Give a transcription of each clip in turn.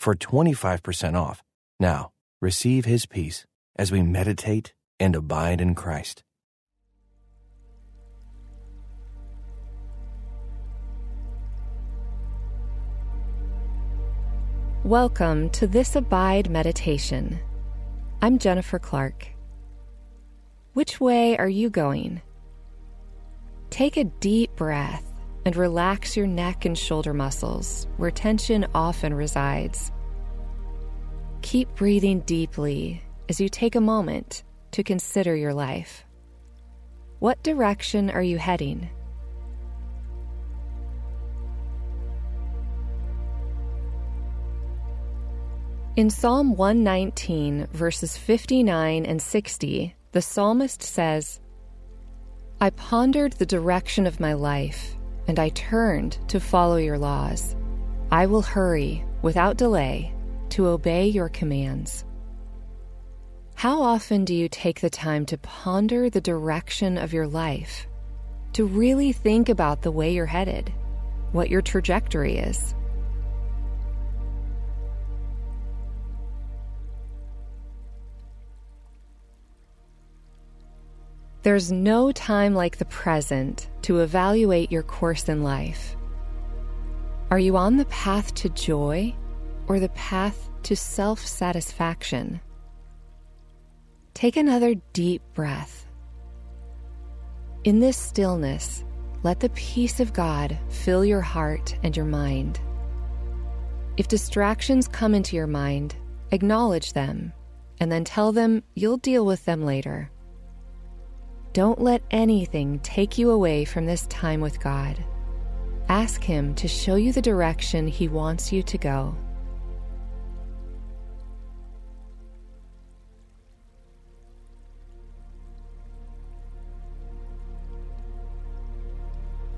for 25% off. Now, receive his peace as we meditate and abide in Christ. Welcome to this Abide meditation. I'm Jennifer Clark. Which way are you going? Take a deep breath and relax your neck and shoulder muscles where tension often resides. Keep breathing deeply as you take a moment to consider your life. What direction are you heading? In Psalm 119, verses 59 and 60, the psalmist says, I pondered the direction of my life and I turned to follow your laws. I will hurry, without delay, to obey your commands. How often do you take the time to ponder the direction of your life? To really think about the way you're headed, what your trajectory is? There's no time like the present to evaluate your course in life. Are you on the path to joy or the path to self satisfaction? Take another deep breath. In this stillness, let the peace of God fill your heart and your mind. If distractions come into your mind, acknowledge them and then tell them you'll deal with them later. Don't let anything take you away from this time with God. Ask Him to show you the direction He wants you to go.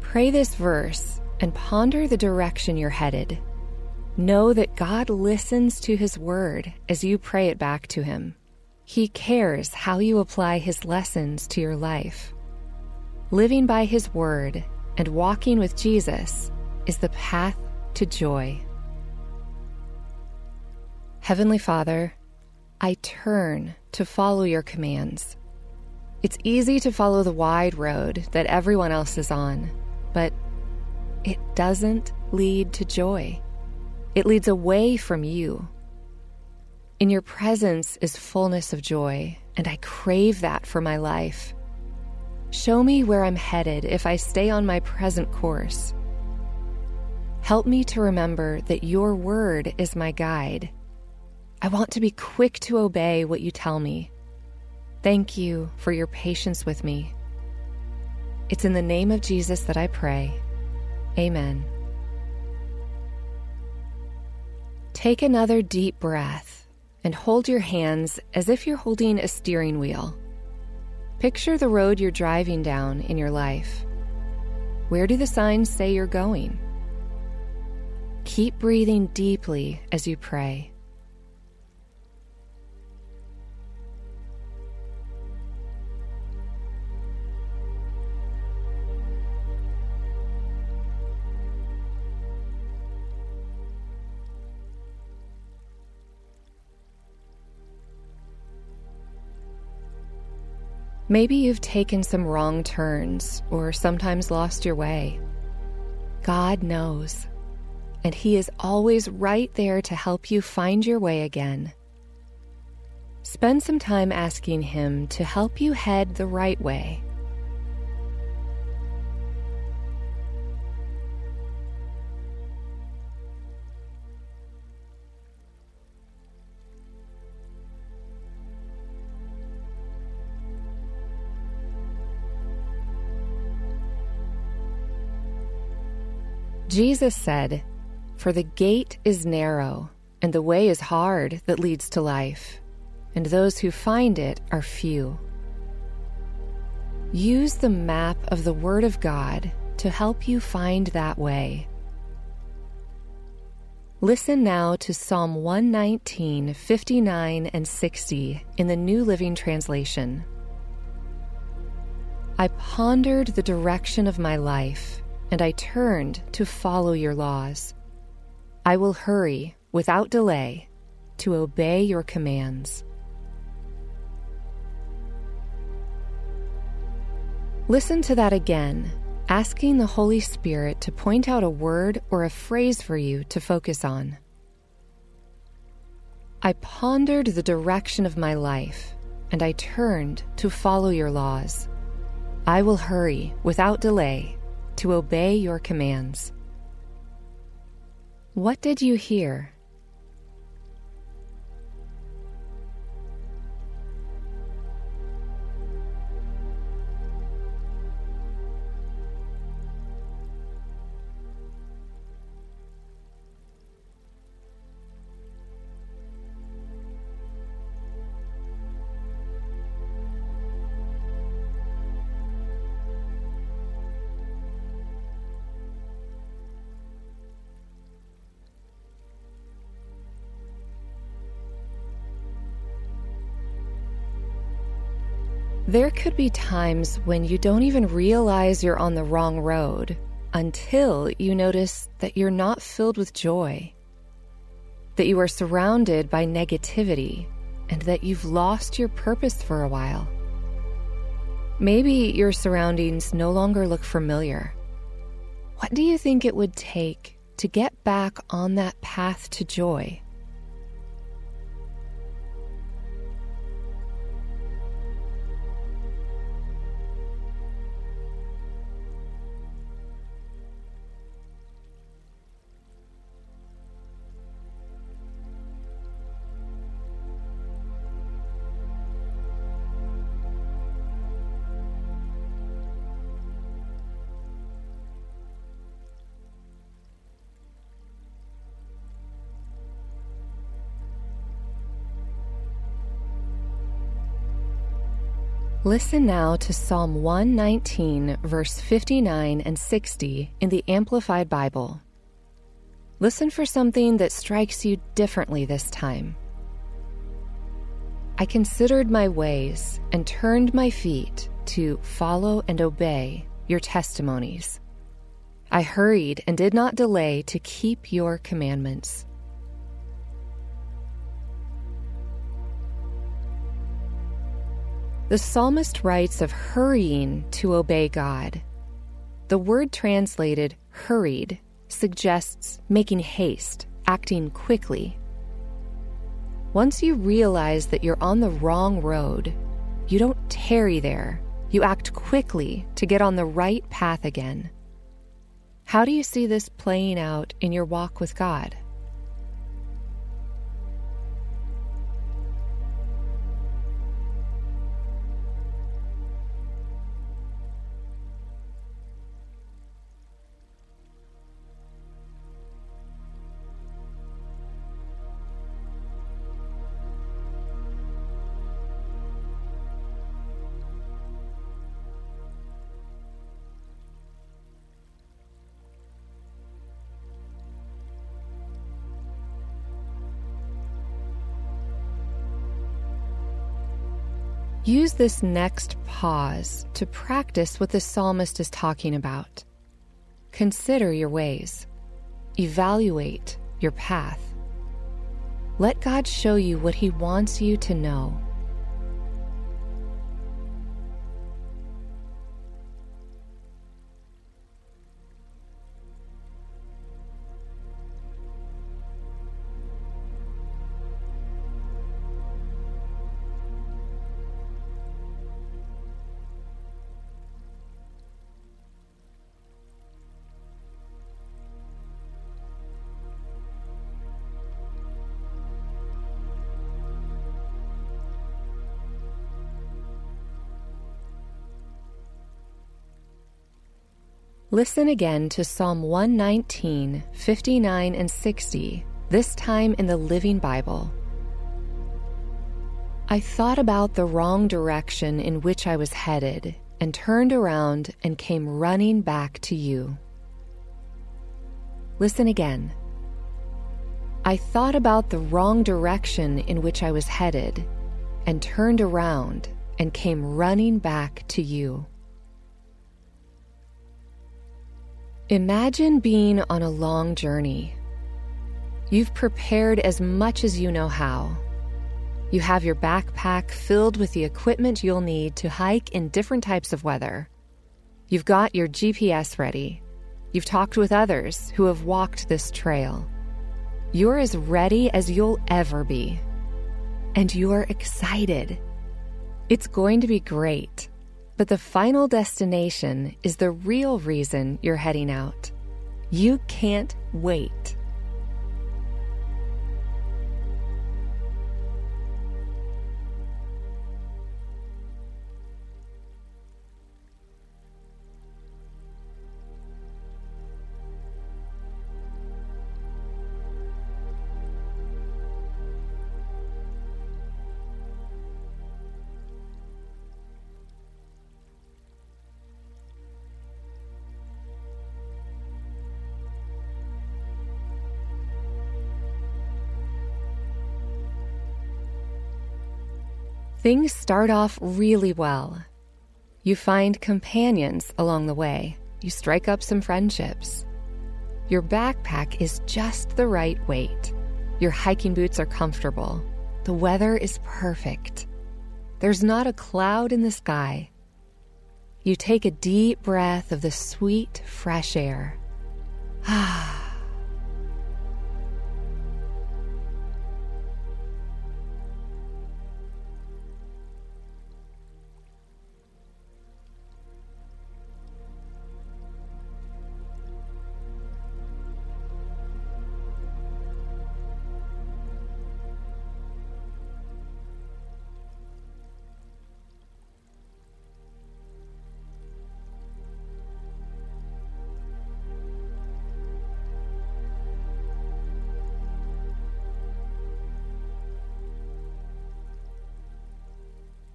Pray this verse and ponder the direction you're headed. Know that God listens to His word as you pray it back to Him. He cares how you apply His lessons to your life. Living by His Word and walking with Jesus is the path to joy. Heavenly Father, I turn to follow your commands. It's easy to follow the wide road that everyone else is on, but it doesn't lead to joy. It leads away from you. In your presence is fullness of joy, and I crave that for my life. Show me where I'm headed if I stay on my present course. Help me to remember that your word is my guide. I want to be quick to obey what you tell me. Thank you for your patience with me. It's in the name of Jesus that I pray. Amen. Take another deep breath and hold your hands as if you're holding a steering wheel. Picture the road you're driving down in your life. Where do the signs say you're going? Keep breathing deeply as you pray. Maybe you've taken some wrong turns or sometimes lost your way. God knows, and He is always right there to help you find your way again. Spend some time asking Him to help you head the right way. Jesus said, For the gate is narrow, and the way is hard that leads to life, and those who find it are few. Use the map of the Word of God to help you find that way. Listen now to Psalm 119, 59, and 60 in the New Living Translation. I pondered the direction of my life, and I turned to follow your laws. I will hurry, without delay, to obey your commands. Listen to that again asking the Holy Spirit to point out a word or a phrase for you to focus on. I pondered the direction of my life, and I turned to follow your laws. I will hurry, without delay, to obey your commands. What did you hear? There could be times when you don't even realize you're on the wrong road until you notice that you're not filled with joy, that you are surrounded by negativity, and that you've lost your purpose for a while. Maybe your surroundings no longer look familiar. What do you think it would take to get back on that path to joy? Listen now to Psalm 119, verse 59 and 60 in the Amplified Bible. Listen for something that strikes you differently this time. I considered my ways and turned my feet to follow and obey your testimonies. I hurried and did not delay to keep your commandments. The psalmist writes of hurrying to obey God. The word translated hurried suggests making haste, acting quickly. Once you realize that you're on the wrong road, you don't tarry there. You act quickly to get on the right path again. How do you see this playing out in your walk with God? Use this next pause to practice what the psalmist is talking about. Consider your ways, evaluate your path. Let God show you what He wants you to know. Listen again to Psalm 119, 59, and 60 this time in the Living Bible. I thought about the wrong direction in which I was headed and turned around and came running back to you. Listen again. I thought about the wrong direction in which I was headed and turned around and came running back to you. Imagine being on a long journey. You've prepared as much as you know how. You have your backpack filled with the equipment you'll need to hike in different types of weather. You've got your GPS ready. You've talked with others who have walked this trail. You're as ready as you'll ever be. And you're excited. It's going to be great. But the final destination is the real reason you're heading out. You can't wait. Things start off really well. You find companions along the way. You strike up some friendships. Your backpack is just the right weight. Your hiking boots are comfortable. The weather is perfect. There's not a cloud in the sky. You take a deep breath of the sweet, fresh air. Ah.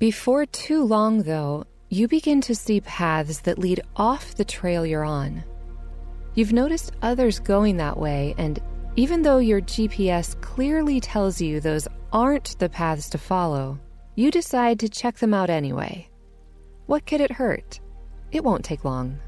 Before too long, though, you begin to see paths that lead off the trail you're on. You've noticed others going that way, and even though your GPS clearly tells you those aren't the paths to follow, you decide to check them out anyway. What could it hurt? It won't take long.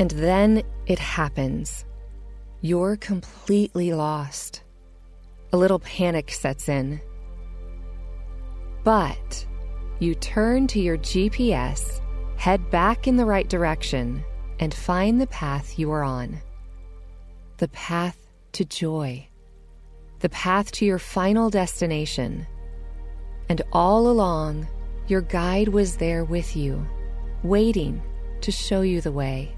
And then it happens. You're completely lost. A little panic sets in. But you turn to your GPS, head back in the right direction, and find the path you are on. The path to joy. The path to your final destination. And all along, your guide was there with you, waiting to show you the way.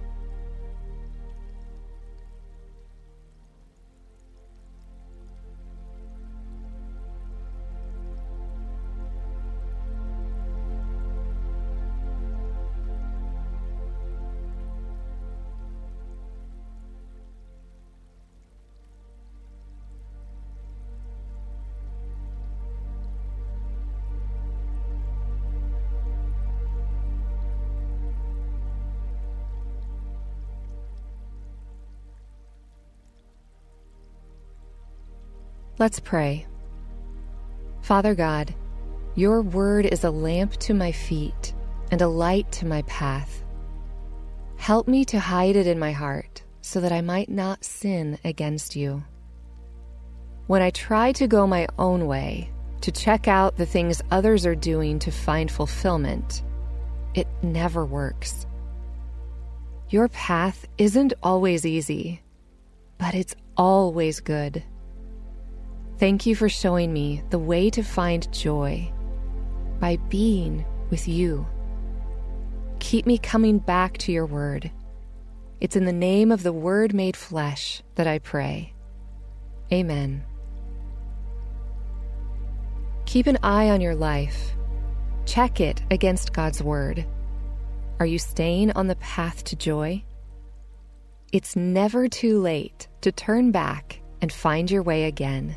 Let's pray. Father God, your word is a lamp to my feet and a light to my path. Help me to hide it in my heart so that I might not sin against you. When I try to go my own way, to check out the things others are doing to find fulfillment, it never works. Your path isn't always easy, but it's always good. Thank you for showing me the way to find joy by being with you. Keep me coming back to your word. It's in the name of the Word made flesh that I pray. Amen. Keep an eye on your life. Check it against God's Word. Are you staying on the path to joy? It's never too late to turn back and find your way again.